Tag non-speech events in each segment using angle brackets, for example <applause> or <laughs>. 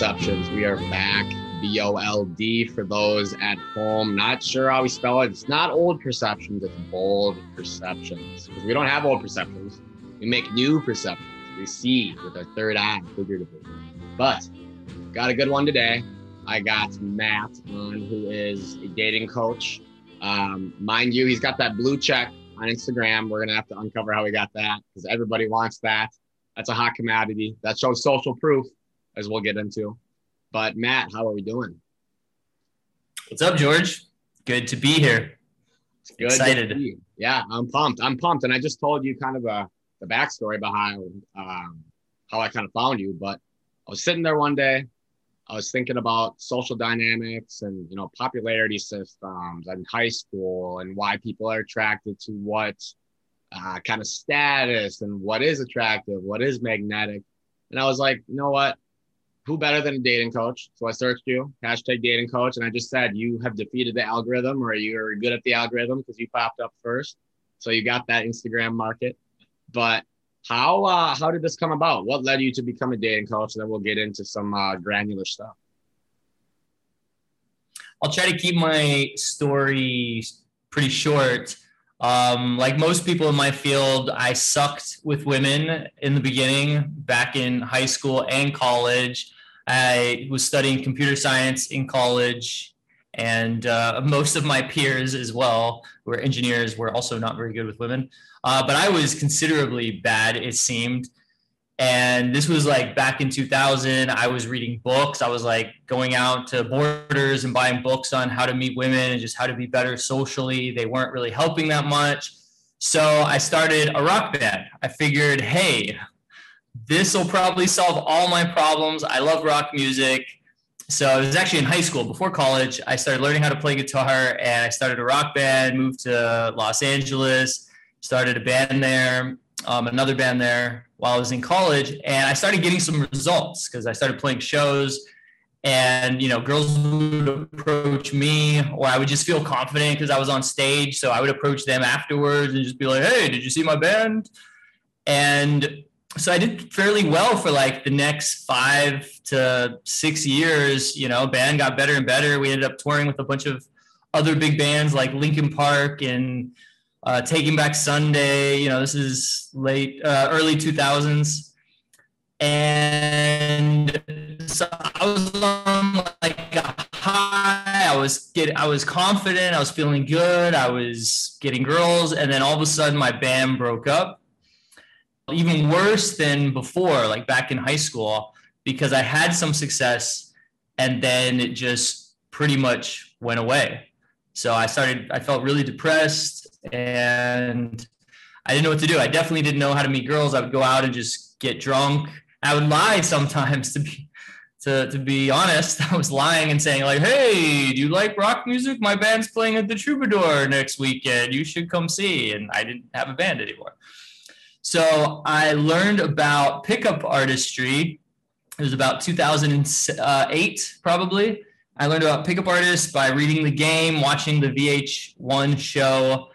Perceptions. We are back. B O L D for those at home. Not sure how we spell it. It's not old perceptions, it's bold perceptions. Because we don't have old perceptions. We make new perceptions. We see with our third eye, figuratively. But got a good one today. I got Matt on, who is a dating coach. Um, mind you, he's got that blue check on Instagram. We're gonna have to uncover how he got that because everybody wants that. That's a hot commodity. That shows social proof, as we'll get into. But Matt, how are we doing? What's up, George? Good to be here. Good Excited. Yeah, I'm pumped. I'm pumped, and I just told you kind of a the backstory behind um, how I kind of found you. But I was sitting there one day, I was thinking about social dynamics and you know popularity systems in high school and why people are attracted to what uh, kind of status and what is attractive, what is magnetic. And I was like, you know what? Who better than a dating coach? So I searched you, hashtag dating coach, and I just said you have defeated the algorithm or you're good at the algorithm because you popped up first. So you got that Instagram market. But how uh, how did this come about? What led you to become a dating coach? And then we'll get into some uh, granular stuff. I'll try to keep my story pretty short. Um, like most people in my field, I sucked with women in the beginning, back in high school and college. I was studying computer science in college, and uh, most of my peers as well, who were engineers, were also not very good with women. Uh, but I was considerably bad, it seemed. And this was like back in 2000. I was reading books. I was like going out to borders and buying books on how to meet women and just how to be better socially. They weren't really helping that much. So I started a rock band. I figured, hey, this will probably solve all my problems. I love rock music. So it was actually in high school before college. I started learning how to play guitar and I started a rock band, moved to Los Angeles, started a band there, um, another band there while I was in college, and I started getting some results because I started playing shows, and you know, girls would approach me, or I would just feel confident because I was on stage, so I would approach them afterwards and just be like, "Hey, did you see my band?" And so I did fairly well for like the next five to six years. You know, band got better and better. We ended up touring with a bunch of other big bands like Linkin Park and uh, Taking Back Sunday. You know, this is late, uh, early 2000s. And so I was on like a high. I was get, I was confident. I was feeling good. I was getting girls, and then all of a sudden, my band broke up. Even worse than before, like back in high school, because I had some success, and then it just pretty much went away. So I started. I felt really depressed and I didn't know what to do. I definitely didn't know how to meet girls. I would go out and just get drunk. I would lie <laughs> sometimes to be to, to be honest. <laughs> I was lying and saying like, "Hey, do you like rock music? My band's playing at the Troubadour next weekend. You should come see." And I didn't have a band anymore. So I learned about pickup artistry. It was about 2008, probably. I learned about pickup artists by reading the game, watching the VH1 show,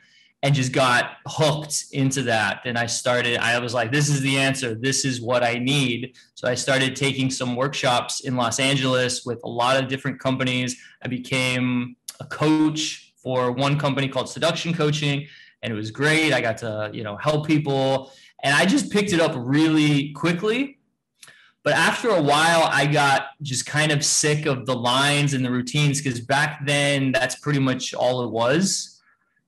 and just got hooked into that. And I started, I was like, this is the answer. This is what I need. So I started taking some workshops in Los Angeles with a lot of different companies. I became a coach for one company called Seduction Coaching, and it was great. I got to, you know, help people. And I just picked it up really quickly. But after a while, I got just kind of sick of the lines and the routines because back then, that's pretty much all it was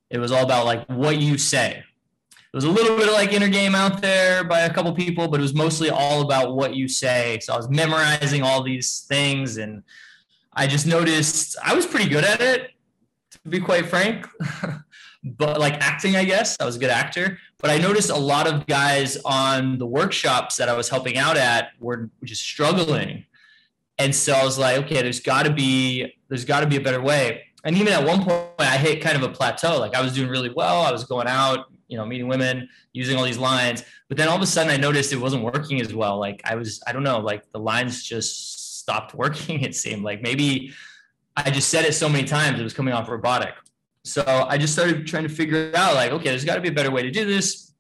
it was all about like what you say. It was a little bit of like inner game out there by a couple people, but it was mostly all about what you say. So I was memorizing all these things and I just noticed I was pretty good at it, to be quite frank. <laughs> but like acting, I guess. I was a good actor. But I noticed a lot of guys on the workshops that I was helping out at were just struggling. And so I was like, okay, there's got to be there's got to be a better way. And even at one point i hit kind of a plateau. Like i was doing really well. I was going out you know meeting women using all these lines. But then all of a sudden i noticed it wasn't working as well. Like i was i don't know like the lines just stopped working <laughs> it seemed like. Maybe i just said it so many times it was coming off robotic so i just started trying to figure out like okay there's got to be a better way to do this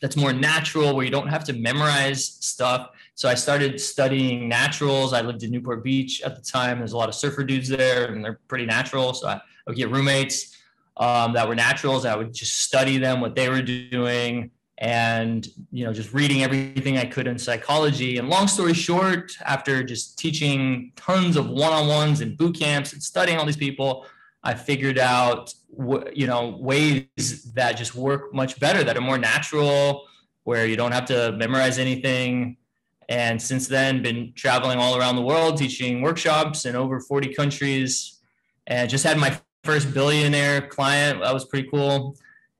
that's more natural where you don't have to memorize stuff So I started studying naturals. I lived in Newport Beach at the time. There's a lot of surfer dudes there, and they're pretty natural. So I would get roommates um, that were naturals. I would just study them, what they were doing, and you know, just reading everything I could in psychology. And long story short, after just teaching tons of one-on-ones and boot camps and studying all these people, I figured out you know ways that just work much better, that are more natural, where you don't have to memorize anything. And since then, been traveling all around the world, teaching workshops in over 40 countries, and just had my first billionaire client. That was pretty cool.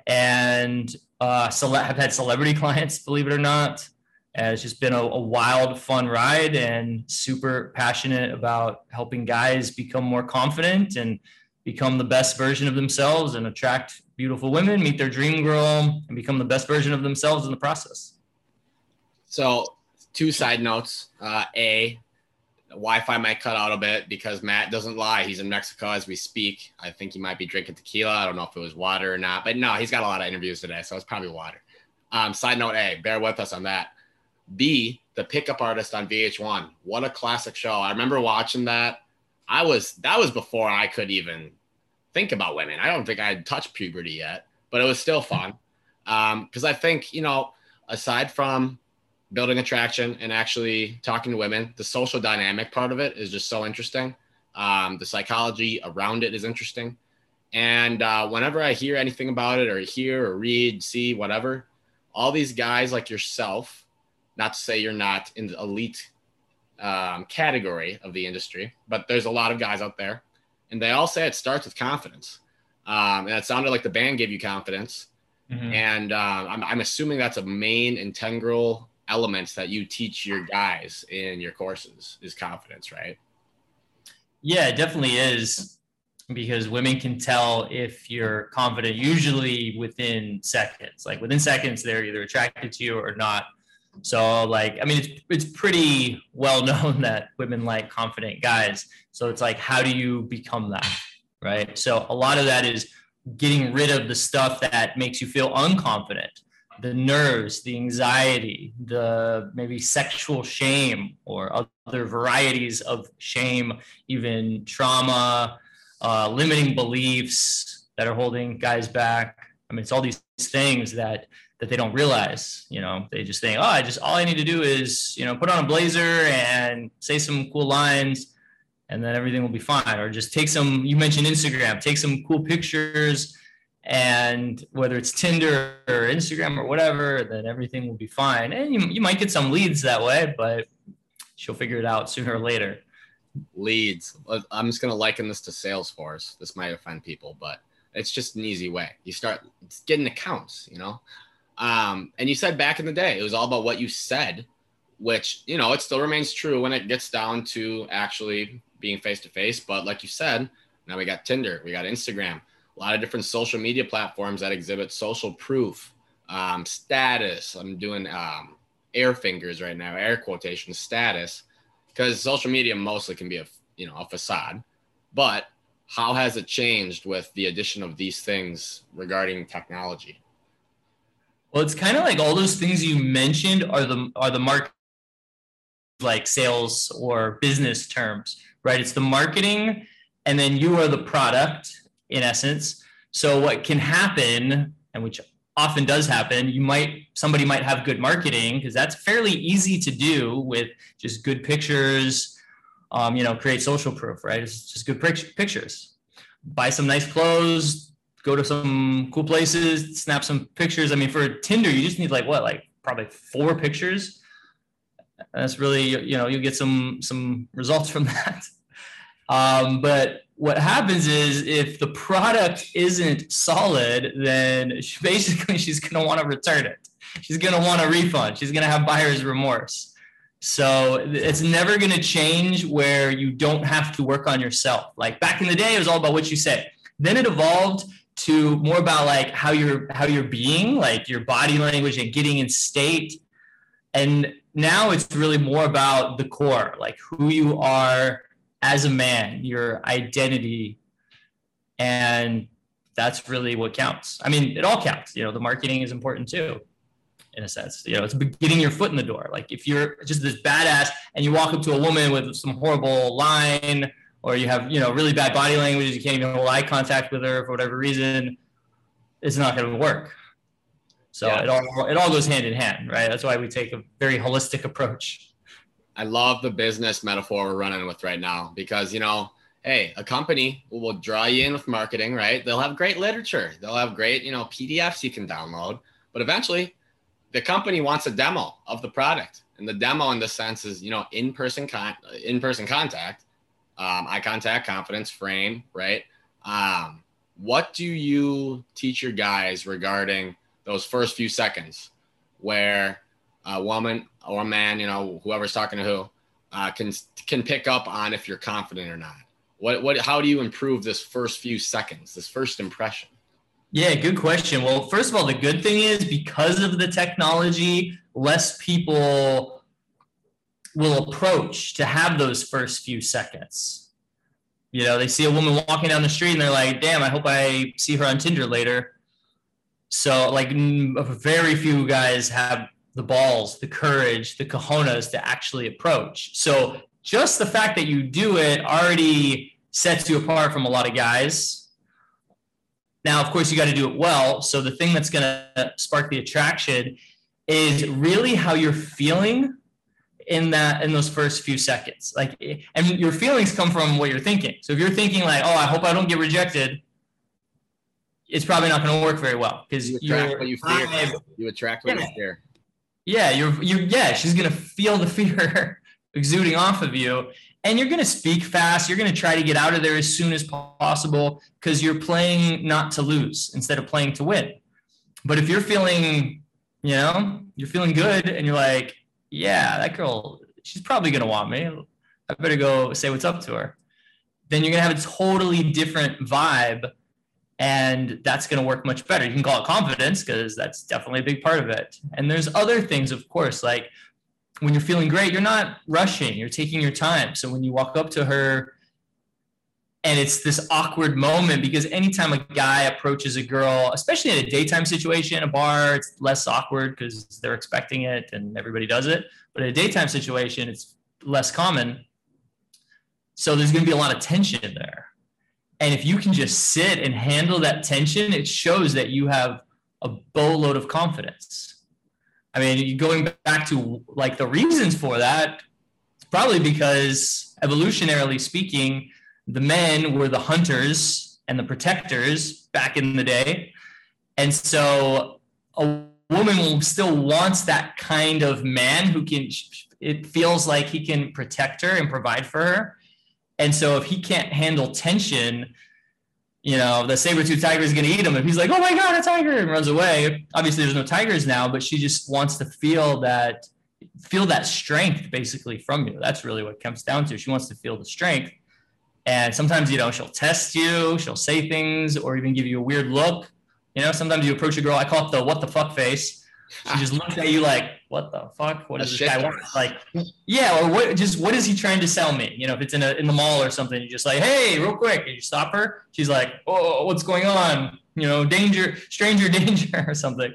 And uh, have had celebrity <laughs> clients, believe it or not. And it's just been a, a, wild, fun ride and super passionate about helping guys become more confident and become the best version of themselves and attract beautiful women, meet their dream girl, and become the best version of themselves in the process. So, two side notes. Uh, a, Wi-Fi might cut out a bit because Matt doesn't lie. He's in Mexico as we speak. I think he might be drinking tequila. I don't know if it was water or not, but no, he's got a lot of interviews today, so it's probably water. Um, side note A, bear with us on that. B, the pickup artist on VH1. What a classic show! I remember watching that. I was that was before I could even think about women. I don't think I had touched puberty yet, but it was still fun because um, I think you know, aside from building attraction and actually talking to women. The social dynamic part of it is just so interesting. Um, the psychology around it is interesting. And uh, whenever I hear anything about it or hear or read, see, whatever, all these guys like yourself, not to say you're not in the elite um, category of the industry, but there's a lot of guys out there. And they all say it starts with confidence. Um, and it sounded like the band gave you confidence. Mm-hmm. And uh, I'm, I'm assuming that's a main integral elements that you teach your guys in your courses is confidence, right? Yeah, it definitely is because women can tell if you're confident usually within seconds. Like within seconds, they're either attracted to you or not. So, like, I mean, it's it's pretty well <laughs> known that women like confident guys. So it's like, how do you become that, right? So a lot of that is getting rid of the stuff that makes you feel unconfident the nerves, the anxiety, the maybe sexual shame or other varieties of shame, even trauma, uh, limiting beliefs that are holding guys back. I mean, it's all these things that that they don't realize. You know, they just think, oh, I just all I need to do is you know put on a blazer and say some cool lines, and then everything will be fine. Or just take some. You mentioned Instagram. Take some cool pictures and whether it's Tinder or Instagram or whatever, then everything will be fine. And you, you might get some leads that way, but she'll figure it out sooner or later. Leads. I'm just to liken this to Salesforce. This might offend people, but it's just an easy way. You start getting accounts, you know? Um, and you said back in the day, it was all about what you said, which, you know, it still remains true when it gets down to actually being face to face. But like you said, now we got Tinder, we got Instagram a lot of different social media platforms that exhibit social proof, um, status. I'm doing um, air fingers right now, air quotation status, because social media mostly can be a you know a facade. But how has it changed with the addition of these things regarding technology? Well, it's kind of like all those things you mentioned are the are the mark like sales or business terms, right? It's the marketing and then you are the product in essence. So what can happen, and which often does happen, you might somebody might have good marketing because that's fairly easy to do with just good pictures. Um, you know, create social proof, right? It's just good pictures. Buy some nice clothes, go to some cool places, snap some pictures. I mean, for Tinder, you just need like what, like probably four pictures. That's really, you know, you get some some results from <laughs> that. Um, but what happens is if the product isn't solid, then she, <laughs> basically she's going to want to return it. She's going to want a refund. She's going to have buyer's remorse. So it's never going to change where you don't have to work on yourself. Like back in the day, it was all about what you say. Then it evolved to more about like how you're how you're being, like your body language and getting in state. And now it's really more about the core, like who you are, as a man, your identity, and that's really what counts. I mean, it all counts. You know, the marketing is important too. In a sense. You know, it's getting your foot in the door. Like if you're just this badass and you walk up to a woman with some horrible line or you have, you know, really bad body language, you can't even hold eye contact with her for whatever reason, it's not going to work. So yeah. it all it all goes hand in hand, right? That's why we take a very holistic approach. I love the business metaphor we're running with right now because you know, hey, a company will draw you in with marketing, right? They'll have great literature, they'll have great, you know, PDFs you can download, but eventually the company wants a demo of the product. And the demo in the sense is, you know, in-person con in-person contact, um, eye contact, confidence, frame, right? Um, what do you teach your guys regarding those first few seconds where a woman or a man, you know, whoever's talking to who, uh, can can pick up on if you're confident or not? What what how do you improve this first few seconds, this first impression? Yeah, good question. Well, first of all, the good thing is because of the technology, less people will approach to have those first few seconds. You know, they see a woman walking down the street and they're like, damn, I hope I see her on Tinder later. So, like, very few guys have the balls, the courage, the cojones to actually approach. So, just the fact that you do it already sets you apart from a lot of guys now, of course, you got to do it well. So the thing that's going to spark the attraction is really how you're feeling in that in those first few seconds. Like, and your feelings come from what you're thinking. So if you're thinking like, "Oh, I hope I don't get rejected," it's probably not going to work very well because you attract what you fear. You attract what yeah. you fear. Yeah, you're you yeah. She's going to feel the <laughs> fear exuding off of you, and you're going to speak fast. You're going to try to get out of there as soon as possible because you're playing not to lose instead of playing to win. But if you're feeling, you know, you're feeling good and you're like, yeah, that girl, she's probably going to want me. I better go say what's up to her. Then you're going to have a totally different vibe. And that's going to work much better. You can call it confidence because that's definitely a big part of it. And there's other things, of course, like when you're feeling great, you're not rushing, you're taking your time. So when you walk up to her and it's this awkward moment because anytime a guy approaches a girl, especially in a daytime situation, a bar, it's less awkward because they're expecting it and everybody does it. But in a daytime situation, it's less common. So there's going to be a lot of tension there. And if you can just sit and handle that tension, it shows that you have a boatload of confidence. I mean, going back to like the reasons for that, it's probably because evolutionarily speaking, the men were the hunters and the protectors back in the day. And so a woman still wants that kind of man who can, it feels like he can protect her and provide for her. And so if he can't handle tension, you know, the saber-tooth tiger is going to eat him. If he's like, oh my God, a tiger, and runs away. Obviously, there's no tigers now, but she just wants to feel that, feel that strength basically from you. That's really what comes down to. She wants to feel the strength. And sometimes, you know, she'll test you, she'll say things, or even give you a weird look. You know, sometimes you approach a girl, I call it the what the fuck face she just looks at you like, what the fuck? What does this guy want? Like, yeah, or what? Just what is he trying to sell me? You know, if it's in a in the mall or something, you're just like, hey, real quick, and you stop her. She's like, oh, oh, oh, what's going on? You know, danger, stranger <laughs> danger, or something,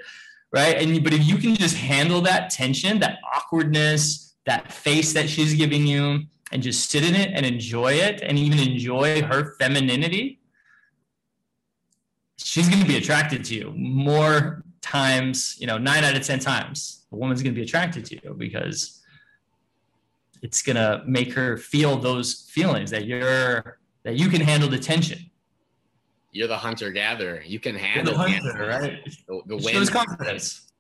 right? And but if you can just handle that tension, that awkwardness, that face that she's giving you, and just sit in it and enjoy it, and even enjoy her femininity, she's going to be attracted to you more times, you know, nine out of 10 times, a woman's going to be attracted to you because it's going to make her feel those feelings that you're, that you can handle the tension. You're the hunter gatherer. You can handle the hunter, right? The, the wind. Shows confidence.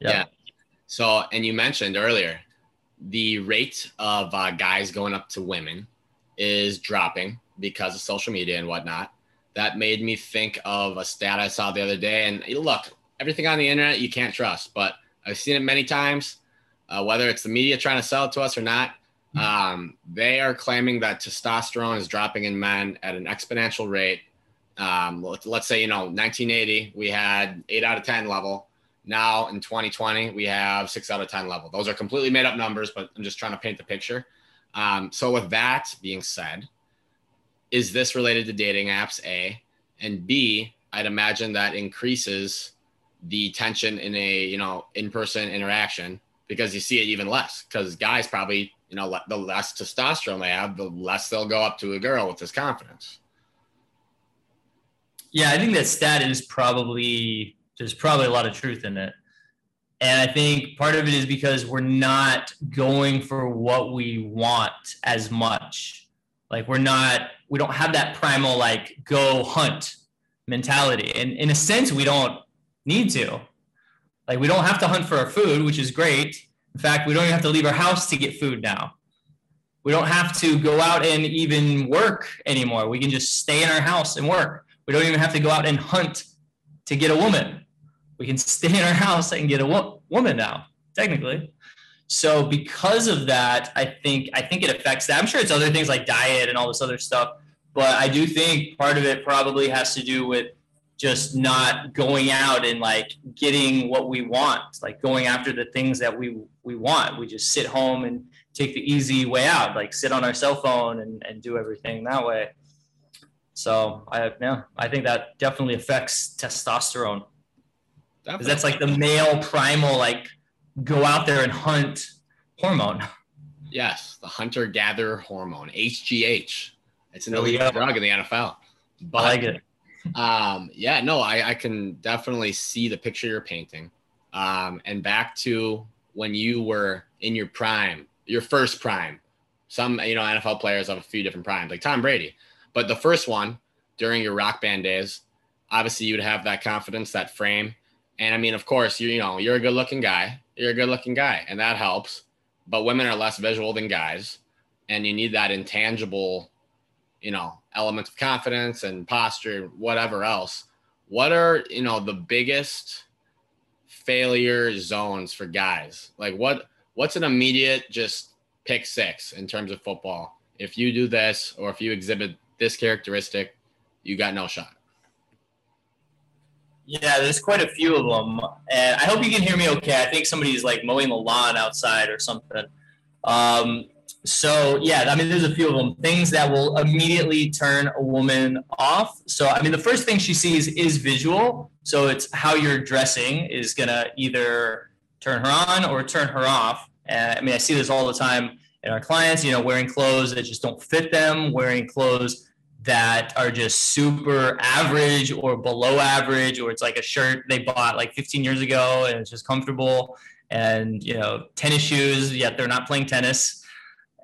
Yep. Yeah. So, and you mentioned earlier, the rate of uh, guys going up to women is dropping because of social media and whatnot. That made me think of a stat I saw the other day. And look, everything on the internet you can't trust, but I've seen it many times. Uh, whether it's the media trying to sell it to us or not, hmm. um, they are claiming that testosterone is dropping in men at an exponential rate. Um, let's, let's say, you know, 1980, we had eight out of 10 level. Now in 2020, we have six out of 10 level. Those are completely made up numbers, but I'm just trying to paint the picture. Um, so, with that being said, is this related to dating apps? A and B, I'd imagine that increases the tension in a you know in-person interaction because you see it even less. Because guys probably you know the less testosterone they have the less they'll go up to a girl with this confidence. Yeah i think that stat is probably there's probably a lot of truth in it. And i think part of it is because we're not going for what we want as much. Like we're not we don't have that primal like go hunt mentality. And in a sense we don't need to. Like we don't have to hunt for our food, which is great. In fact, we don't even have to leave our house to get food now. We don't have to go out and even work anymore. We can just stay in our house and work. We don't even have to go out and hunt to get a woman. We can <laughs> stay in our house and get a wo- woman now, technically. So because of that, I think I think it affects that. I'm sure it's other things like diet and all this other stuff, but I do think part of it probably has to do with just not going out and like getting what we want, like going after the things that we we want. We just sit home and take the easy way out, like sit on our cell phone and, and do everything that way. So I yeah, I think that definitely affects testosterone. Because that's like the male primal, like go out there and hunt hormone. <laughs> Yes, the hunter gatherer hormone, HGH. It's an illegal drug in the NFL. But I like it um, yeah, no, I, I can definitely see the picture you're painting. Um, and back to when you were in your prime, your first prime. Some, you know, NFL players have a few different primes, like Tom Brady. But the first one during your rock band days, obviously you'd have that confidence, that frame. And I mean, of course, you you know, you're a good looking guy. You're a good looking guy, and that helps. But women are less visual than guys, and you need that intangible, you know, elements of confidence and posture, and whatever else. What are, you know, the biggest failure zones for guys? Like what what's an immediate just pick six in terms of football? If you do this or if you exhibit this characteristic, you got no shot. Yeah, there's quite a few of them, and I hope you can hear me okay. I think somebody's like mowing the lawn outside or something. Um, so yeah, I mean, there's a few of them. Things that will immediately turn a woman off. So I mean, the first thing she sees is visual. So it's how you're dressing is gonna either turn her on or turn her off. I mean, I see this all the time in our clients. You know, wearing clothes that just don't fit them, wearing clothes that are just super average or below average, or it's like a shirt they bought like 15 years ago and it's just comfortable. And you know, tennis shoes, yet they're not playing tennis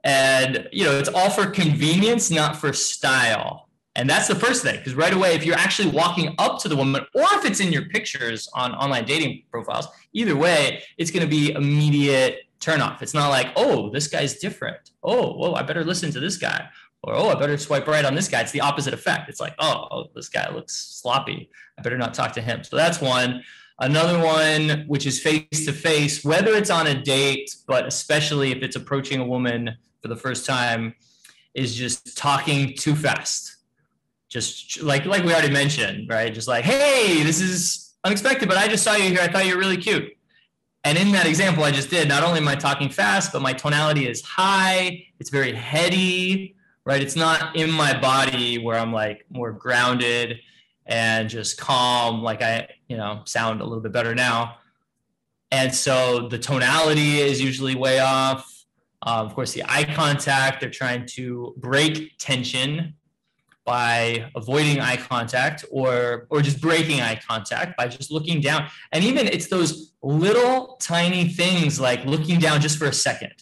and, you know, it's all for convenience, not for style. And that's the first thing, because right away, if you're actually walking up to the woman, or if it's in your pictures on online dating profiles, either way, it's going to be immediate turn off. It's not like, oh, this guy's different. Oh, well, I better listen to this guy. Or, oh, I better swipe right on this guy. It's the opposite effect. It's like, oh, oh this guy looks sloppy. I better not talk to him. So that's one. Another one, which is face to face, whether it's on a date, but especially if it's approaching a woman for the first time is just talking too fast. Just like like we already mentioned, right? Just like, hey, this is unexpected, but I just saw you here. I thought you were really cute. And in that example I just did, not only am I talking fast, but my tonality is high. It's very heady, right? It's not in my body where I'm like more grounded and just calm, like I, you know, sound a little bit better now. And so the tonality is usually way off. Uh, of course, the eye contact, they're trying to break tension by avoiding eye contact or or just breaking eye contact by just looking down. And even it's those little tiny things like looking down just for a second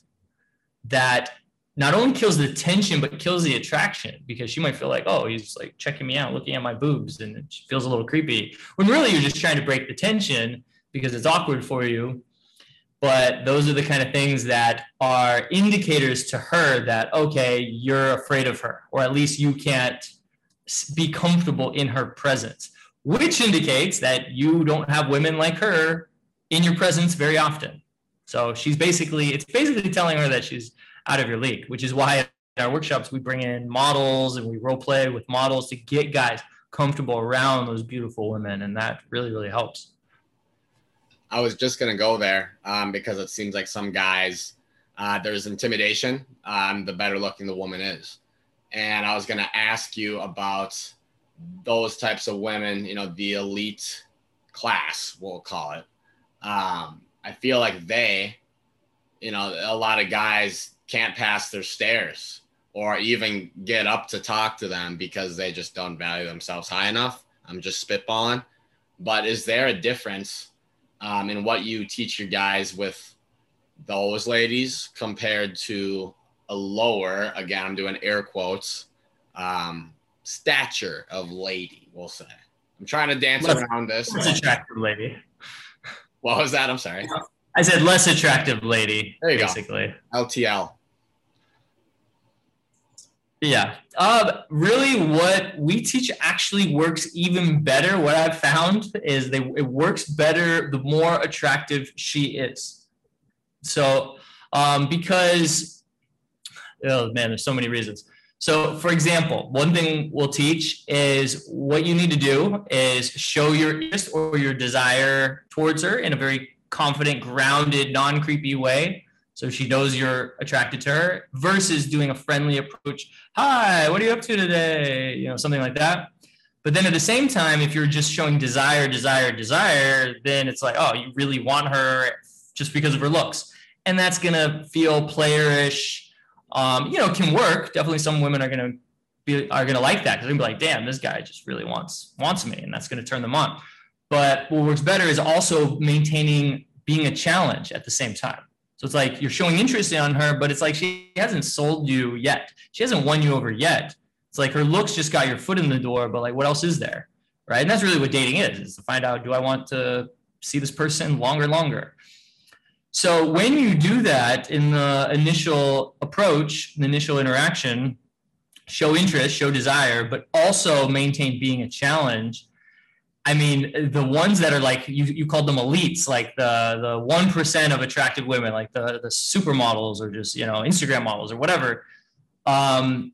that not only kills the tension but kills the attraction because she might feel like oh he's like checking me out looking at my boobs and it feels a little creepy when really you're just trying to break the tension because it's awkward for you but those are the kind of things that are indicators to her that okay you're afraid of her or at least you can't be comfortable in her presence which indicates that you don't have women like her in your presence very often. So she's basically it's basically telling her that she's out of your league which is why in our workshops we bring in models and we role play with models to get guys comfortable around those beautiful women and that really really helps I was just gonna go there um, because it seems like some guys uh, there's intimidation. Um, the better looking the woman is, and I was gonna ask you about those types of women. You know, the elite class, we'll call it. Um, I feel like they, you know, a lot of guys can't pass their stairs or even get up to talk to them because they just don't value themselves high enough. I'm just spitballing. But is there a difference um, in what you teach your guys with those ladies compared to a lower, again, I'm doing air quotes, um, stature of lady, we'll say? I'm trying to dance less, around this. Less attractive lady. What was that? I'm sorry. I said less attractive lady. There you basically. go. LTL. Yeah. Uh, really, what we teach actually works even better. What I've found is they it works better the more attractive she is. So, um, because oh man, there's so many reasons. So, for example, one thing we'll teach is what you need to do is show your interest or your desire towards her in a very confident, grounded, non creepy way. So she knows you're attracted to her versus doing a friendly approach. Hi, what are you up to today? You know, something like that. But then at the same time, if you're just showing desire, desire, desire, then it's like, oh, you really want her just because of her looks. And that's going to feel playerish. Um, you know, can work. Definitely some women are going to be, are going to like that because they're going to be like, damn, this guy just really wants, wants me. And that's going to turn them on. But what works better is also maintaining being a challenge at the same time. So it's like you're showing interest in her, but it's like she hasn't sold you yet. She hasn't won you over yet. It's like her looks just got your foot in the door, but like what else is there? Right. And that's really what dating is, is to find out do I want to see this person longer, longer? So when you do that in the initial approach, the initial interaction, show interest, show desire, but also maintain being a challenge, I mean, the ones that are like you, you called them elites, like the the one percent of attractive women, like the the supermodels or just you know Instagram models or whatever. Um,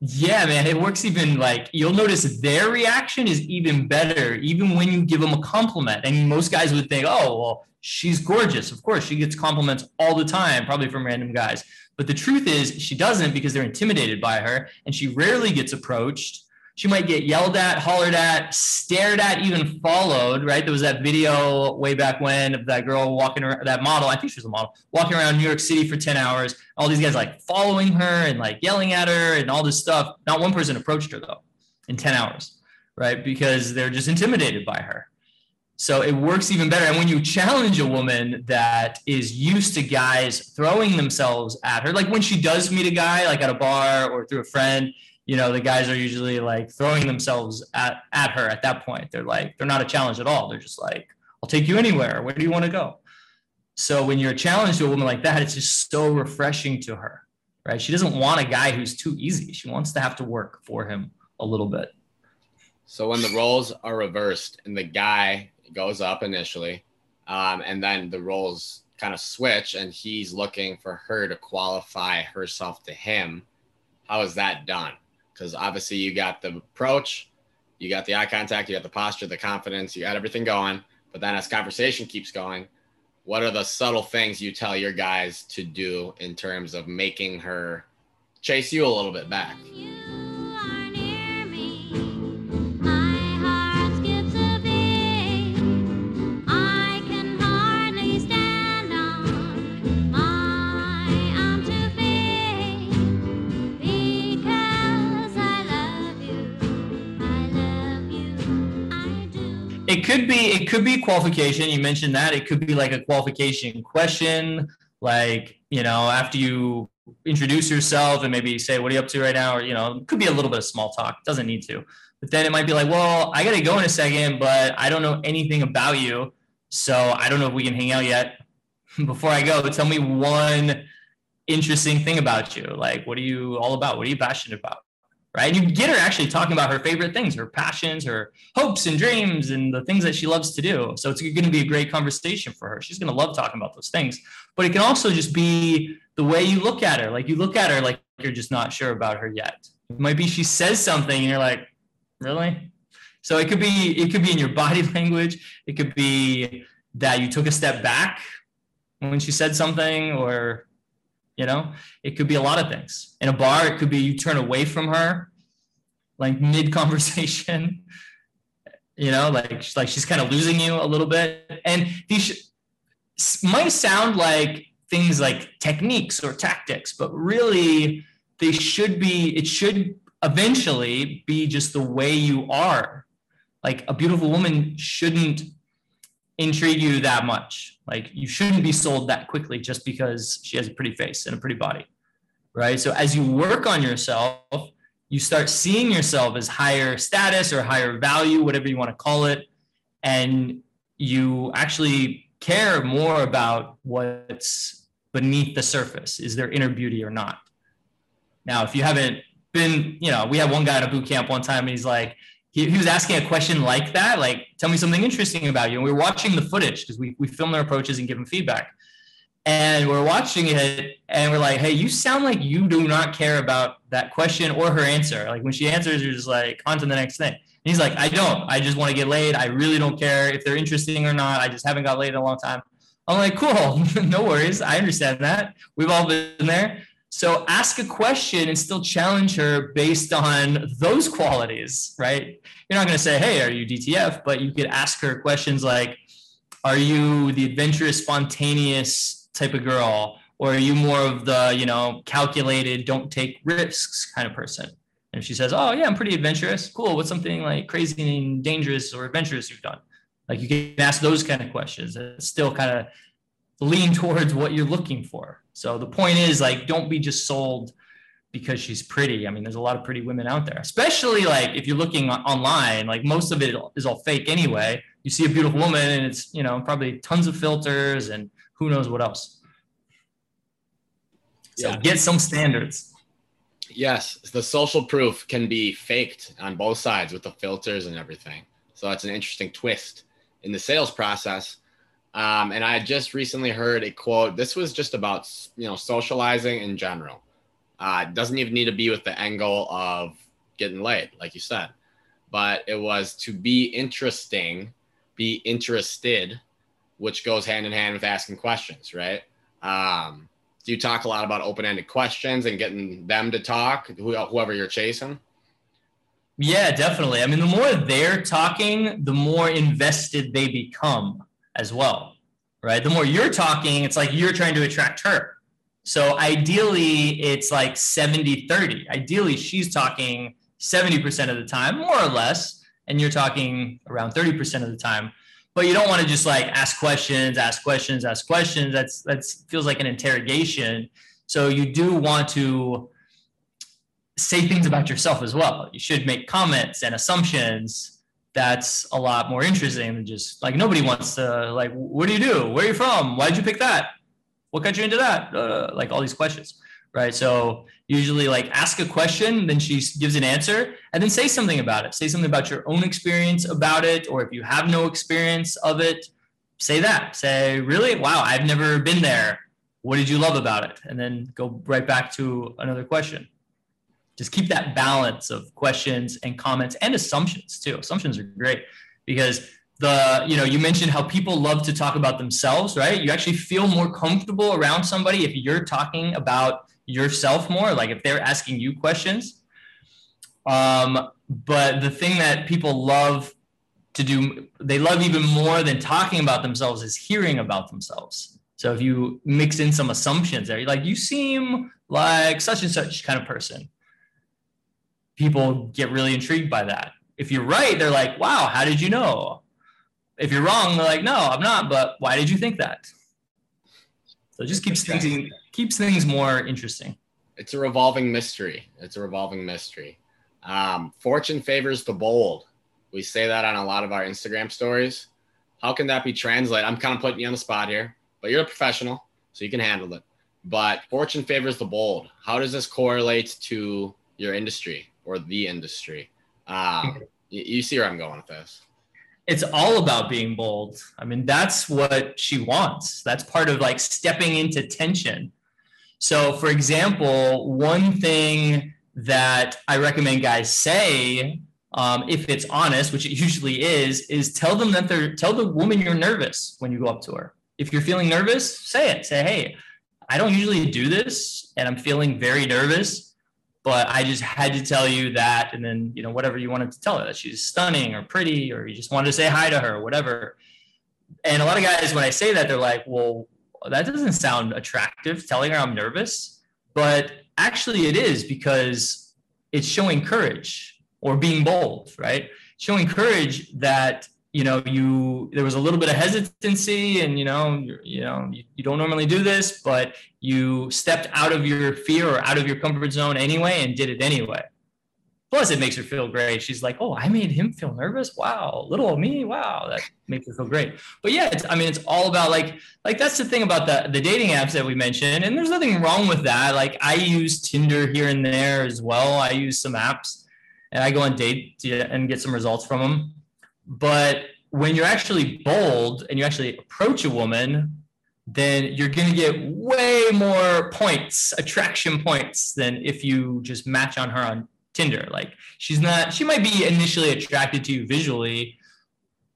yeah, man, it works even like you'll notice their reaction is even better, even when you give them a compliment. And most guys would think, oh, well, she's gorgeous. Of course, she gets compliments all the time, probably from random guys. But the truth is, she doesn't because they're intimidated by her, and she rarely gets approached she might get yelled at, hollered at, stared at, even followed, right? There was that video way back when of that girl walking around, that model, I think she was a model, walking around New York City for 10 hours. All these guys like following her and like yelling at her and all this stuff. Not one person approached her though in 10 hours, right? Because they're just intimidated by her. So it works even better. And when you challenge a woman that is used to guys throwing themselves at her, like when she does meet a guy, like at a bar or through a friend, you know the guys are usually like throwing themselves at at her at that point. They're like they're not a challenge at all. They're just like i'll take you anywhere. Where do you want to go? So when you're a challenge to a woman like that it's just so refreshing to her right? She doesn't want a guy who's too easy. She wants to have to work for him a little bit. So when the roles are reversed and the guy goes up initially um, and then the roles kind of switch and he's looking for her to qualify herself to him how is that done because obviously you got the approach, you got the eye contact, you got the posture, the confidence, you got everything going. But then as conversation keeps going, what are the subtle things you tell your guys to do in terms of making her chase you a little bit back? Could be it could be qualification. You mentioned that it could be like a qualification question, like you know after you introduce yourself and maybe say what are you up to right now, or you know could be a little bit of small talk. It doesn't need to, but then it might be like, well, I got to go in a second, but I don't know anything about you, so I don't know if we can hang out yet. <laughs> Before I go, tell me one interesting thing about you. Like, what are you all about? What are you passionate about? Right? And you get her actually talking about her favorite things, her passions, her hopes and dreams, and the things that she loves to do. So it's going to be a great conversation for her. She's going to love talking about those things. But it can also just be the way you look at her. Like you look at her like you're just not sure about her yet. It might be she says something and you're like, really? So it could be it could be in your <laughs> body language. It could be that you took a step back when she said something or you know it could be a lot of things in a bar it could be you turn away from her like <laughs> mid conversation you know, like like she's kind of losing you a little bit. And these might sound like things like techniques or tactics, but really they should be. It should eventually be just the way you are. Like a beautiful woman shouldn't intrigue you that much. Like you shouldn't be sold that quickly just because she has a pretty face and a pretty body. Right. So as you work on yourself, you start seeing yourself as higher status or higher value, whatever you want to call it. And you actually care more about what's beneath the surface. Is there inner beauty or not? Now, if you haven't been, you know, we had one guy at a boot camp one time and he's like, he, he was asking a question like that, like, tell me something interesting about you. And we were watching the footage because we, we film their approaches and give them feedback. And we're watching it and we're like hey you sound like you do not care about that question or her answer. Like when she answers you're just like on to the next thing. And he's like i don't. I just want to get laid. I really don't care if they're interesting or not. I just haven't got laid in a long time. I'm like cool. <laughs> No worries. I understand that. We've all been there so ask a question and still challenge her based on those qualities right? You're not going to say hey are you dtf but you could ask her questions like are you the adventurous spontaneous type of girl? Or are you more of the you know calculated don't take risks kind of person? And if she says oh yeah i'm pretty adventurous. Cool. What's something like crazy and dangerous or adventurous you've done? Like you can ask those kind of questions and still kind of lean towards what you're looking for so the point is like don't be just sold because she's pretty i mean there's a lot of pretty women out there especially like if you're looking online like most of it is all fake anyway you see a beautiful woman and it's you know probably tons of filters and who knows what else. So yeah. get some standards. Yes, the social proof can be faked on both sides with the filters and everything. So that's an interesting twist in the sales process. Um, and I just recently heard a quote. This was just about you know socializing in general. Uh, doesn't even need to be with the angle of getting laid, like you said, but it was to be interesting, be interested, which goes hand in hand with asking questions, right? Um, do you talk a lot about open-ended questions and getting them to talk, whoever you're chasing? Yeah, definitely. I mean, the more they're talking, the more invested they become as well, right? The more you're talking, it's like you're trying to attract her. So ideally, it's like 70 30. Ideally, she's talking 70% of the time, more or less, and you're talking around 30% of the time but you don't want to just like ask questions, ask questions, ask questions. That's that's feels like an interrogation. So you do want to say things about yourself as well. You should make comments and assumptions. That's a lot more interesting than just like nobody wants to like, what do you do? Where are you from? Why did you pick that? What got you into that? Uh, like all these questions right? So usually like ask a question, then she gives an answer, and then say something about it. Say something about your own experience about it, or if you have no experience of it, say that. Say, really? Wow, I've never been there. What did you love about it? And then go right back to another question. Just keep that balance of questions and comments and assumptions too. Assumptions are great because the you know you mentioned how people love to talk about themselves right? You actually feel more comfortable around somebody if you're talking about yourself more like if they're asking you questions. Um, but the thing that people love to do they love even more than talking about themselves is hearing about themselves. So if you mix in some assumptions there like you seem like such and such kind of person people get really intrigued by that if you're right they're like wow how did you know if you're wrong they're like no i'm not but why did you think that so it just keeps things keeps things more interesting. It's a revolving mystery. It's a revolving mystery. Um, fortune favors the bold. We say that on a lot of our Instagram stories. How can that be translated? I'm kind of putting you on the spot here, but you're a professional, so you can handle it. But fortune favors the bold. How does this correlate to your industry or the industry? Um, you, see where I'm going with this it's all about being bold. I mean, that's what she wants. That's part of like stepping into tension. So, for example, one thing that I recommend guys say, um, if it's honest, which it usually is, is tell them that they're tell the woman you're nervous when you go up to her. If you're feeling nervous, say it. Say, hey, I don't usually do this, and I'm feeling very nervous. But I just had to tell you that, and then you know whatever you wanted to tell her that she's stunning or pretty, or you just wanted to say hi to her, whatever. And a lot of guys, when I say that, they're like, "Well, that doesn't sound attractive." Telling her I'm nervous, but actually it is because it's showing courage or being bold, right? Showing courage that you know you there was a little bit of hesitancy and you know you know you, you, don't normally do this but you stepped out of your fear or out of your comfort zone anyway and did it anyway. Plus it makes her feel great. She's like oh i made him feel nervous? Wow little me? Wow that makes her feel great. But yeah i mean it's all about like like that's the thing about the the dating apps that we mentioned and there's nothing wrong with that. Like i use tinder here and there as well. I use some apps and i go on date and get some results from them but when you're actually bold and you actually approach a woman, then you're going to get way more points, attraction points, than if you just match on her on Tinder. Like she's not, she might be initially attracted to you visually,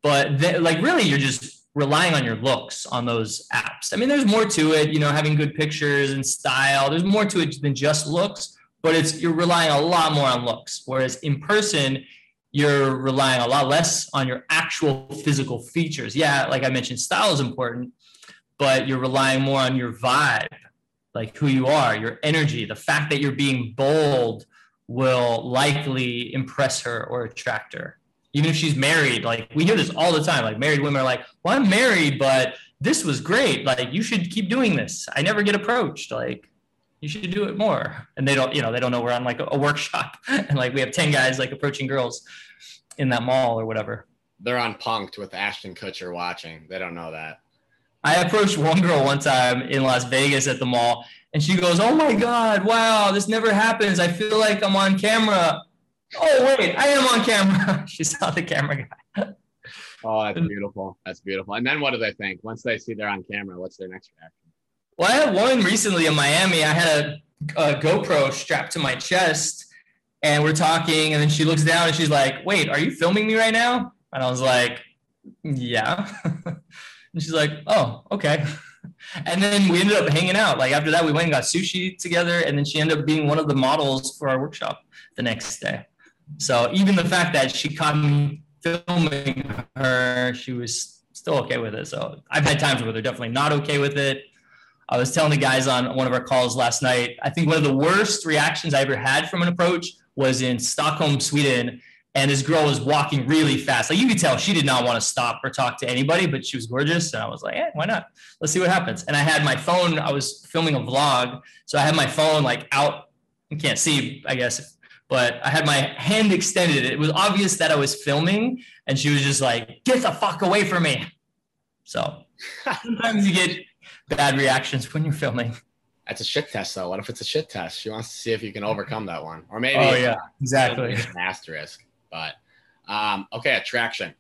but th- like really you're just relying on your looks on those apps. I mean, there's more to it, you know, having good pictures and style. There's more to it than just looks, but it's you're relying a lot more on looks. Whereas in person, you're relying a lot less on your actual physical features. Yeah, like I mentioned, style is important, but you're relying more on your vibe, like who you are, your energy. The fact that you're being bold will likely impress her or attract her. Even if she's married, like we hear this all the time. Like married women are like, "Well, I'm married, but this was great. Like you should keep doing this. I never get approached. Like you should do it more." And they don't, you know, they don't know we're on like a, a workshop <laughs> and like we have ten guys like approaching girls in that mall or whatever. They're on Punked with Ashton Kutcher watching. They don't know that. I approached one girl one time in Las Vegas at the mall, and she goes, "Oh my God, wow, this never happens. I feel like I'm on camera." Oh wait, I am on camera. <laughs> she saw the camera guy. oh, that's beautiful. That's beautiful. And then what do they think once they see they're on camera? What's their next reaction? Well, I had one recently in Miami. I had a, a GoPro strapped to my chest, and we're talking and then she looks down and she's like wait are you filming me right now? And i was like yeah. <laughs> And she's like oh okay. <laughs> And then we ended up hanging out. Like after that we went and got sushi together and then she ended up being one of the models for our workshop the next day. So even the fact that she caught me filming her she was still okay with it. So i've had times where they're definitely not okay with it I was telling the guys on one of our calls last night. I think one of the worst reactions I ever had from an approach was in Stockholm, Sweden, and this girl was walking really fast. Like you could tell she did not want to stop or talk to anybody, but she was gorgeous. And I was like, why not? Let's see what happens. And I had my phone, I was filming a vlog. So I had my phone like out, you can't see, I guess, but I had my hand extended. It was obvious that I was filming, and she was just like, get the fuck away from me. So sometimes you get bad reactions when you're filming. That's a shit test, though. What if it's a shit test? She wants to see if you can <laughs> overcome that one, or maybe oh yeah, exactly an asterisk. But um, okay, attraction.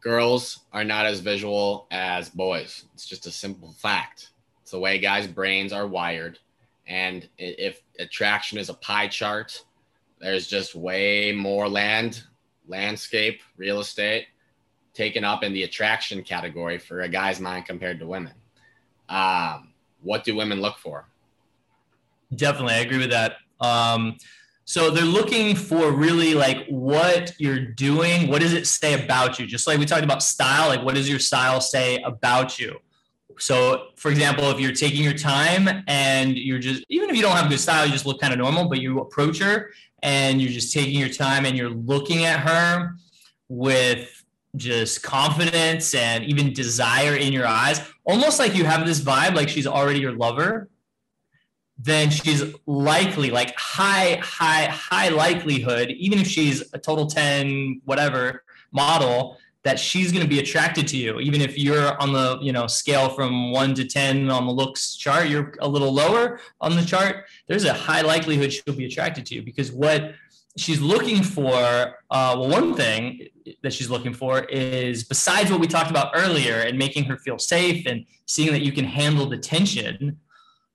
Girls are not as visual as boys. It's just a simple fact. It's the way guys' brains are wired, and if attraction is a pie chart, there's just way more land, landscape, real estate taken up in the attraction category for a guy's mind compared to women. Um, what do women look for? Definitely, I agree with that. Um, so they're looking for really like what you're doing. What does it say about you? Just like we talked about style, like what does your style say about you? So, for example, if you're taking your time and you're just, even if you don't have good style, you just look kind of normal, but you approach her and you're just taking your time and you're looking at her with just confidence and even desire in your eyes, almost like you have this vibe like she's already your lover, then she's likely, like high, high, high likelihood, even if she's a total 10, whatever model, that she's going to be attracted to you. Even if you're on the, you know, scale from one to 10 on the looks chart, you're a little lower on the chart. There's a high likelihood she'll be attracted to you because what she's looking for uh, well one thing that she's looking for is besides what we talked about earlier and making her feel safe and seeing that you can handle the tension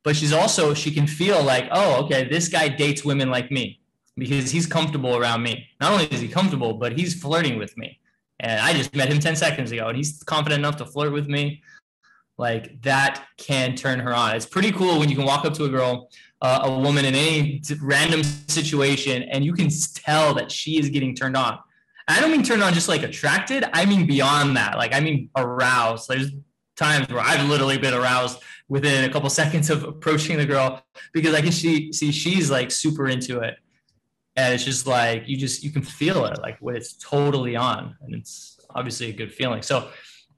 but she's also she can feel like oh okay this guy dates women like me because he's comfortable around me. Not only is he comfortable but he's flirting with me. And i just met him 10 seconds ago and he's confident enough to flirt with me like that can turn her on. It's pretty cool when you can walk up to a girl, uh, a woman in any random situation, and you can tell that she is getting turned on. I don't mean turned on just like attracted. I mean beyond that. Like I mean aroused. There's times where I've literally been aroused within a couple <laughs> seconds of approaching the girl because I can see see she's like super into it. And it's just like you just you can feel it like when it's totally on. And it's obviously a good feeling. So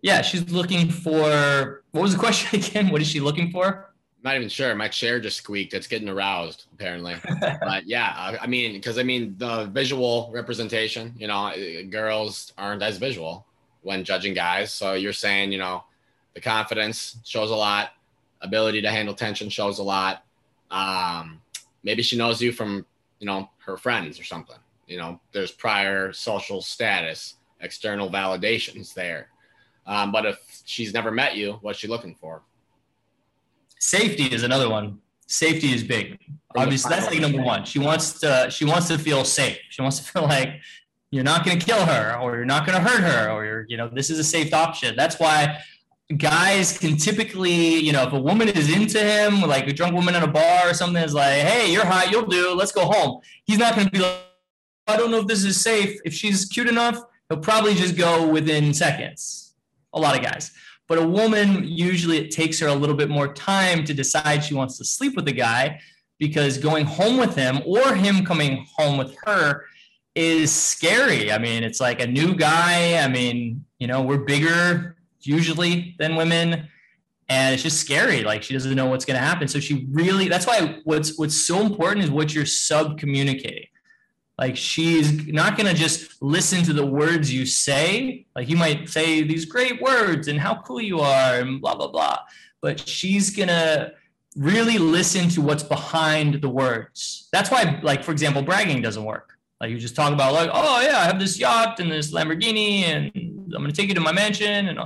yeah, she's looking for what was the question <laughs> again? What is she looking for? I'm not even sure. My chair just squeaked. It's getting aroused, apparently. <laughs> but yeah, I mean, because I mean, the visual representation, you know, girls aren't as visual when judging guys. So you're saying, you know, the confidence shows a lot, ability to handle tension shows a lot. Um, maybe she knows you from, you know, her friends or something. You know, there's prior social status, external validations there. Um, but if she's never met you, what's she looking for? Safety is another one. Safety is big. Obviously, that's like number one. She wants to she wants to feel safe. She wants to feel like you're not going to kill her or you're not going to hurt her or you're you know this is a safe option. That's why guys can typically, you know, if a woman is into him, like a drunk woman in a bar or something, is like, hey, you're hot, you'll do, let's go home. He's not going to be like, I don't know if this is safe. If she's cute enough, he'll probably just go within seconds. A lot of guys. But a woman, usually it takes her a little bit more time to decide she wants to sleep with a guy because going home with him or him coming home with her is scary. I mean, it's like a new guy. I mean, you know, we're bigger usually than women and it's just scary like she doesn't know what's going to happen so she really that's why what's what's so important is what you're sub communicating like she's not going to just listen to the words you say. Like you might say these great words and how cool you are and blah, blah, blah. But she's going to really listen to what's behind the words. That's why, like, for example, bragging doesn't work. Like you just talk about like, oh yeah, I have this yacht and this Lamborghini and I'm going to take you to my mansion and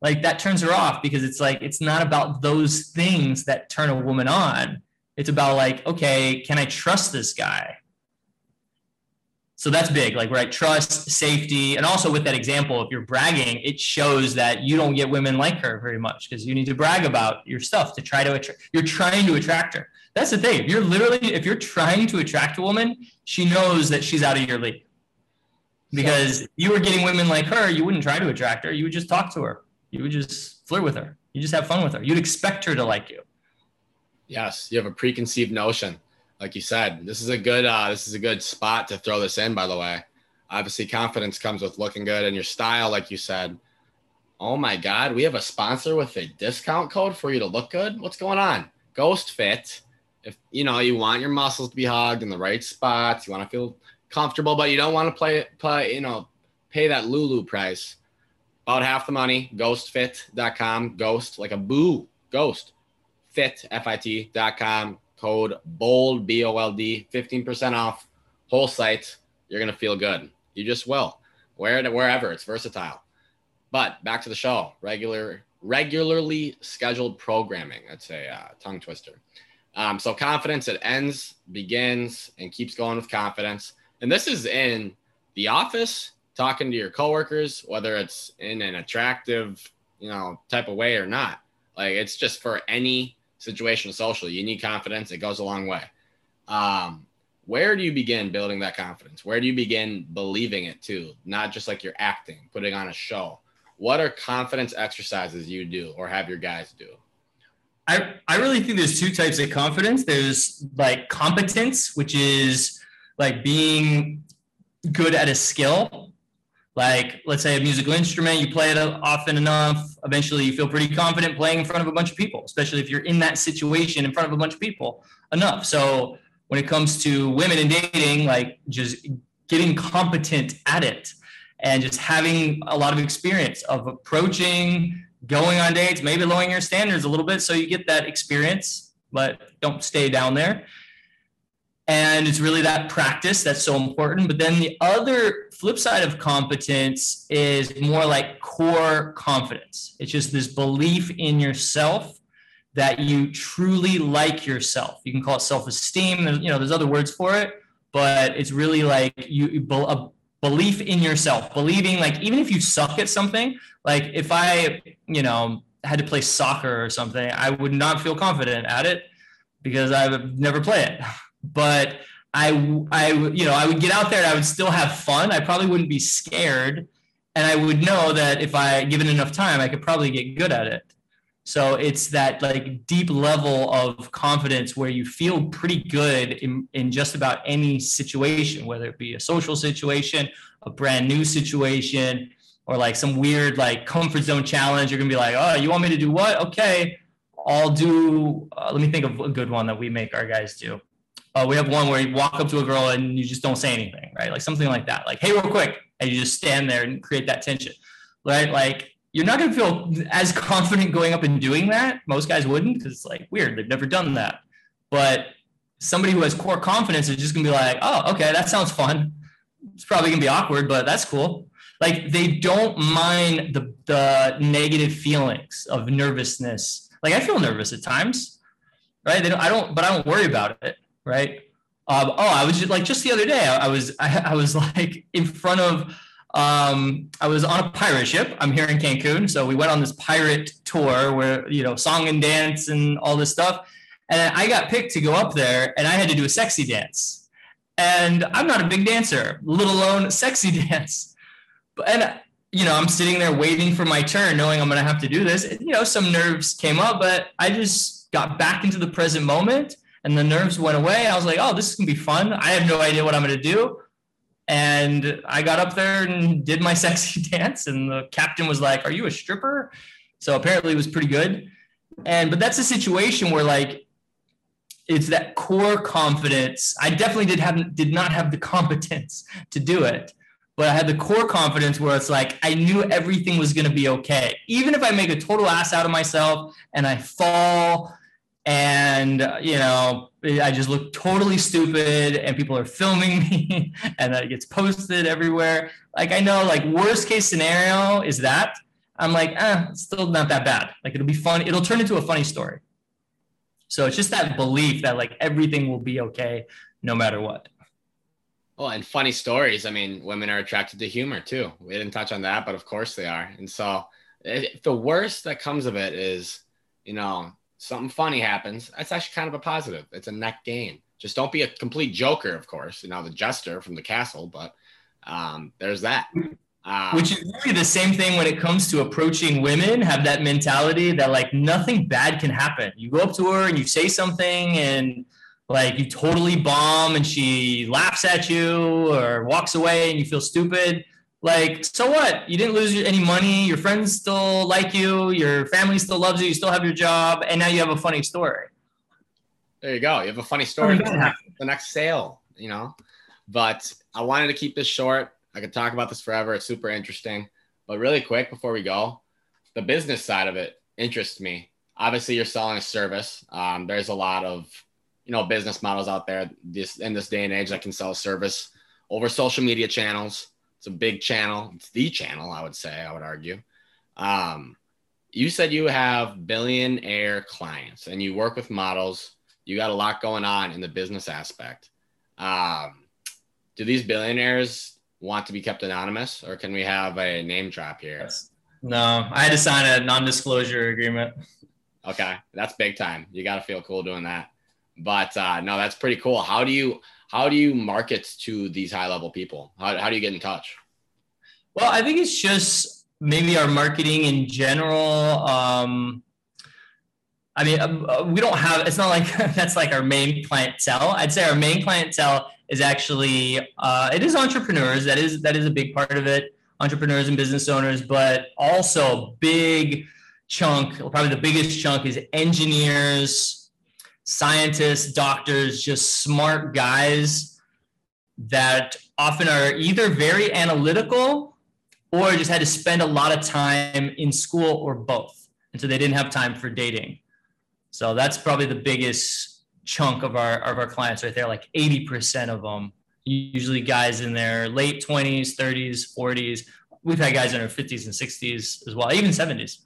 like that turns her off because it's like, it's not about those things that turn a woman on. It's about like, okay, can I trust this guy? So that's big, like right, trust, safety, and also with that example, if you're bragging, it shows that you don't get women like her very much because you need to brag about your stuff to try to attract. You're trying to attract her. That's the thing. If you're literally, if you're trying to attract a woman, she knows that she's out of your league. Because if you were getting women like her, you wouldn't try to attract her. You would just talk to her. You would just flirt with her. You just have fun with her. You'd expect her to like you. Yes, you have a preconceived notion like you said, this is a good uh, this is a good spot to throw this in. By the way, obviously confidence comes with looking good and your style, like you said. Oh my God, we have a sponsor with a discount code for you to look good. What's going on? Ghost Fit. If you know you want your muscles to be hugged in the right spots, you want to feel comfortable, but you don't want to play play you know pay that Lulu price. About half the money. Ghostfit.com. Ghost like a boo. Ghost. Fit code BOLD, B O L D, 15% off whole site. You're going to feel good. You just will. Wear it wherever, it's versatile. But back to the show regular, regularly scheduled programming. That's a uh, tongue twister. Um, so confidence, it ends, begins, and keeps going with confidence. And this is in the office, talking to your coworkers, whether it's in an attractive, you know, type of way or not. Like it's just for any situation social. You need confidence. It goes a long way. Um, where do you begin building that confidence? Where do you begin believing it too? Not just like you're acting, putting on a show. What are confidence exercises you do or have your guys do? I, I really think there's two types of confidence. There's like competence, which is like being good at a skill like let's say a musical instrument you play it often enough eventually you feel pretty confident playing in front of a bunch of people especially if you're in that situation in front of a bunch of people enough. So when it comes to women and dating like just getting competent at it and just having a lot of experience of approaching going on dates maybe lowering your standards a little bit so you get that experience but don't stay down there and it's really that practice that's so important. But then the other flip side of competence is more like core confidence. It's just this belief in yourself that you truly like yourself. You can call it self-esteem. There's, you know, there's other words for it, but it's really like you a belief in yourself, believing like even if you suck at something, like if I, you know, had to play soccer or something, I would not feel confident at it because I would never play it. <laughs> But I, I, you know, I would get out there and I would still have fun. I probably wouldn't be scared, and I would know that if I given enough time, I could probably get good at it. So it's that like deep level of confidence where you feel pretty good in, in just about any situation, whether it be a social situation, a brand new situation, or like some weird like comfort zone challenge. You're gonna be like, oh, you want me to do what? Okay, I'll do. Uh, let me think of a good one that we make our guys do. Uh, we have one where you walk up to a girl and you just don't say anything, right? Like something like that. Like, hey, real quick, and you just stand there and create that tension, right? Like you're not going to feel as <laughs> confident going up and doing that. Most guys wouldn't because it's like weird. They've never done that. But somebody who has core confidence is just going to be like, oh, okay, that sounds fun. It's probably going to be awkward, but that's cool. Like they don't mind the, the negative feelings of nervousness. Like I feel nervous at times, right? They don't, I don't, but I don't worry about it, right? Um, oh, I was just like just the other day. I, was I, <laughs> I was like in front of um, I was on a pirate ship. I'm here in Cancun, so we went on this pirate tour where you know song and dance and all this stuff. And I got picked to go up there, and I had to do a sexy dance. And I'm not a big dancer, let alone sexy <laughs> dance. And you know, I'm sitting there waiting for my turn, knowing I'm going to have to do this. And, you know, some nerves came up, but I just got back into the present moment, and the nerves went away. I was like, "Oh, this is gonna be fun." I have no idea what I'm to do and I got up there and did my <laughs> sexy dance. And the captain was like, Are you a stripper? So apparently it was pretty good. And but that's a situation where like it's that core confidence. I definitely did have did not have the <laughs> competence to do it, but I had the core confidence where it's like I knew everything was going to be okay. Even if I make a total ass out of myself and I fall and uh, you know i just look totally stupid and people are filming <laughs> me and that gets posted everywhere. Like i know like worst case scenario is that. I'm like eh, still not that bad. Like it'll be fun it'll turn into a funny story. So it's just that belief that like everything will be okay no matter what. Well and funny stories i mean women are attracted to humor too. We didn't touch on that but of course they are. And so the worst that comes of it is you know something funny happens, that's actually kind of a positive. It's a net gain. Just don't be a complete joker, of course, you know, the jester from the castle, but um, there's that. Um, Which is really the same thing when it comes to approaching women, have that mentality that like nothing bad can happen. You go up to her and you say something and like you totally bomb and she laughs at you or walks away and you feel stupid like so what? You didn't lose any money. Your friends still like you. Your family still loves you. You still have your job. And now you have a funny story. There you go. You have a funny story. the next sale you know? But i wanted to keep this short. I could talk about this forever. It's super interesting. But really quick before we go the business side of it interests me. Obviously you're selling a service. Um, there's a lot of you know business models out there this in this day and age that can sell a service over social media channels it's a big channel. It's the channel, I would say, I would argue. Um, you said you have billionaire clients and you work with models. You got a lot going on in the business aspect. Um, do these billionaires want to be kept anonymous or can we have a name drop here? Yes. No, I had to sign a non disclosure agreement. Okay, that's big time. You got to feel cool doing that. But uh, no, that's pretty cool. How do you how do you market to these high level people? How, how do you get in touch? Well, I think it's just maybe our marketing in general. Um, I mean, um, uh, we don't have, it's not like <laughs> that's like our main clientele. I'd say our main clientele is actually, uh, it is entrepreneurs. That is, that is a big part of it. Entrepreneurs and business owners, but also big chunk, probably the biggest chunk is engineers, scientists, doctors, just smart guys that often are either very analytical or just had to spend a lot of time in school or both. And so they didn't have time for dating. So that's probably the biggest chunk of our of our clients right there, like 80% of them, usually guys in their late 20s, 30s, 40s. We've had guys in their 50s and 60s as well, even 70s.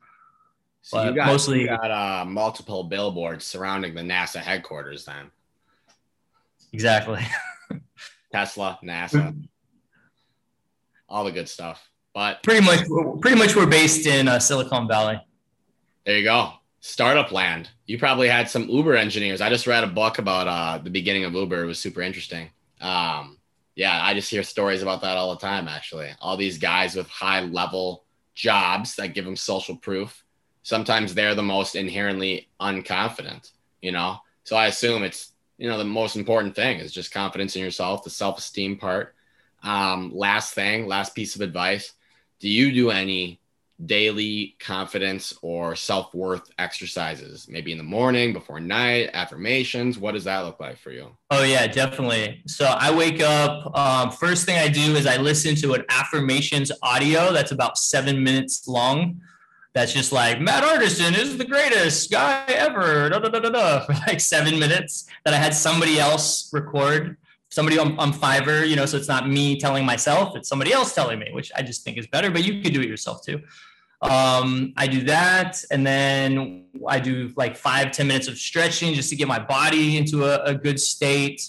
So you got mostly you got uh, multiple billboards surrounding the NASA headquarters then. Exactly. <laughs> Tesla, NASA, all the good stuff. But pretty much, pretty much, we're based in uh, Silicon Valley. There you go. Startup land. You probably had some Uber engineers. I just read a book about uh, the beginning of Uber. It was super interesting. Um, yeah, I just hear stories about that all the time, actually. All these guys with high level jobs that give them social proof. Sometimes they're the most inherently unconfident, you know? So I assume it's, you know, the most important thing is just confidence in yourself, the self esteem part. Um, last thing, last piece of advice do you do any daily confidence or self worth exercises? Maybe in the morning, before night, affirmations. What does that look like for you? Oh, yeah, definitely. So I wake up. Um, first thing I do is I listen to an affirmations audio that's about seven minutes long. That's just like Matt Artisan is the greatest guy ever, da, da, da, da, da, for like seven minutes that I had somebody else record somebody on, on Fiverr, you know, so it's not me telling myself, it's somebody else telling me, which I just think is better, but you could do it yourself too. Um, I do that. And then I do like five ten minutes of stretching just to get my body into a, a good state.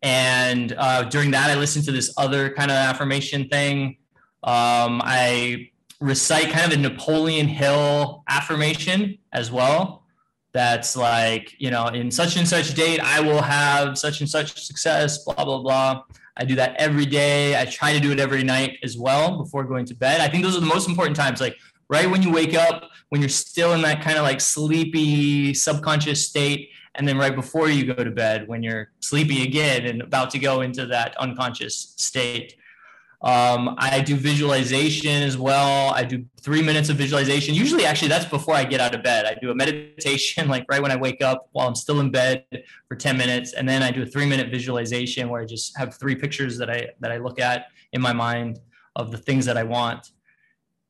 And uh, during that, I listen to this other kind of affirmation thing. Um, I recite kind of a Napoleon Hill affirmation as well that's like, you know, in such and such date, I will have such and such success, blah, blah, blah. I do that every day. I try to do it every night as well before going to bed. I think those are the most important times, like right when you wake up, when you're still in that kind of like sleepy subconscious state. And then right before you go to bed, when you're sleepy again and about to go into that unconscious state. Um, I do visualization as well. I do three minutes of visualization. Usually, actually, that's before I get out of bed. I do a meditation, <laughs> like right when I wake up while I'm still in bed for 10 minutes. And then I do a three minute visualization where I just have three pictures that I, that I look at in my mind of the things that I want.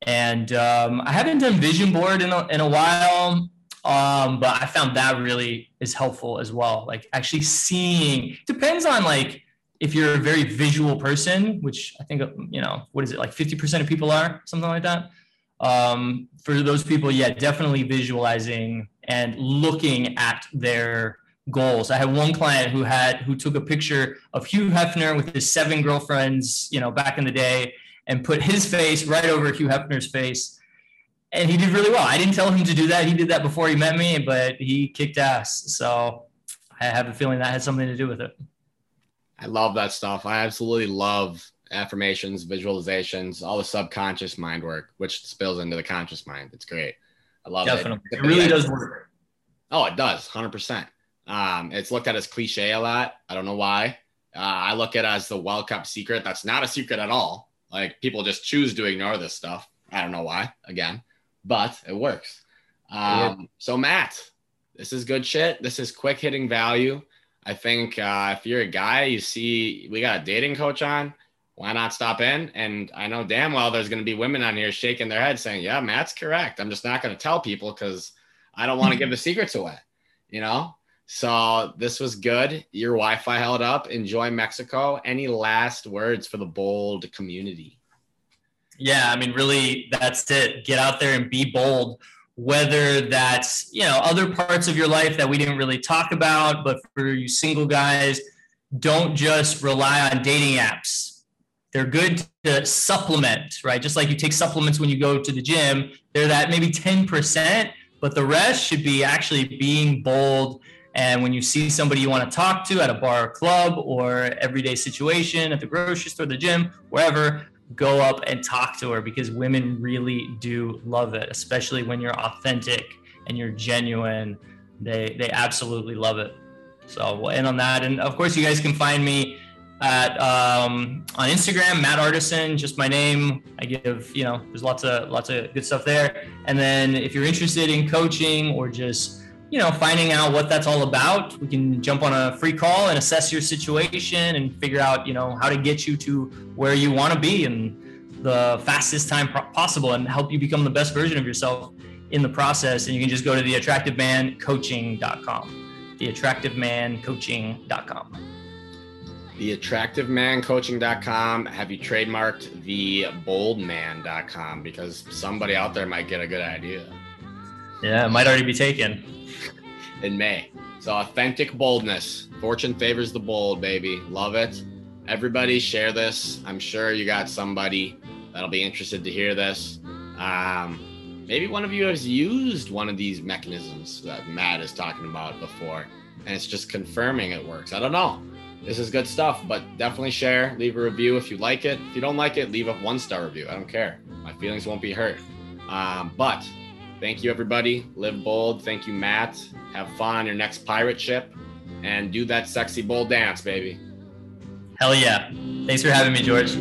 And um, I haven't done vision board in a, in a while. Um, but I found that really is helpful as well. Like actually seeing depends on like, if you're a very visual person, which I think, you know, what is it, like 50% of people are, something like that. Um, for those people, yeah, definitely visualizing and looking at their goals. I had one client who had who took a picture of Hugh Hefner with his seven girlfriends, you know, back in the day, and put his face right over Hugh Hefner's face. And he did really well. I didn't tell him to do that. He did that before he met me, but he kicked ass. So I have a feeling that had something to do with it. I love that stuff. I absolutely love affirmations, visualizations, all the subconscious mind work, which spills into the conscious mind. It's great. I love Definitely. it. It really does work. Oh, it does, hundred percent. Um, it's looked at as cliche a lot. I don't know why. Uh, I look at it as the well kept secret. That's not a secret at all. Like people just choose to ignore this stuff. I don't know why. Again, but it works. Um, yeah. So Matt, this is good shit. This is quick hitting value. I think uh, if you're a guy, you see we got a dating coach on, why not stop in? And I know damn well there's going to be women on here shaking their head saying, yeah, Matt's correct. I'm just not going to tell people because I don't want to give the secrets away, you know? So this was good. Your Wi Fi held up. Enjoy Mexico. Any last words for the bold community? Yeah, I mean, really, that's it. Get out there and be bold whether that's you know other parts of your life that we didn't really talk about but for you single guys don't just rely on dating apps. They're good to supplement right? Just like you take supplements when you go to the gym they're that maybe 10% but the rest should be actually being bold. And when you see somebody you want to talk to at a bar or club or everyday situation at the grocery store the gym wherever go up and talk to her because women really do love it, especially when you're authentic and you're genuine. They they absolutely love it. So we'll end on that. And of course, you guys can find me at um, on Instagram, Matt Artisan, just my name. I give you know, there's lots of lots of good stuff there. And then if you're interested in coaching or just you know, finding out what that's all about. We can jump on a free call and assess your situation and figure out, you know, how to get you to where you want to be in the fastest time possible and help you become the best version of yourself in the process. And you can just go to the attractivemancoaching.com. The attractivemancoaching.com. The attractivemancoaching.com. Have you trademarked the boldman.com because somebody out there might get a good idea. Yeah, it might already be taken in May. So authentic boldness. Fortune favors the bold, baby. Love it. Everybody share this. I'm sure you got somebody that'll be interested to hear this. Um, maybe one of you has used one of these mechanisms that Matt is talking about before, and it's just confirming it works. I don't know. This is good stuff, but definitely share, leave a review if you like it. If you don't like it, leave a one star review. I don't care. My feelings won't be hurt. Um, but thank you, everybody. Live bold. Thank you, Matt. Have fun on your next pirate ship and do that sexy bold dance, baby. Hell yeah. Thanks for having me, George.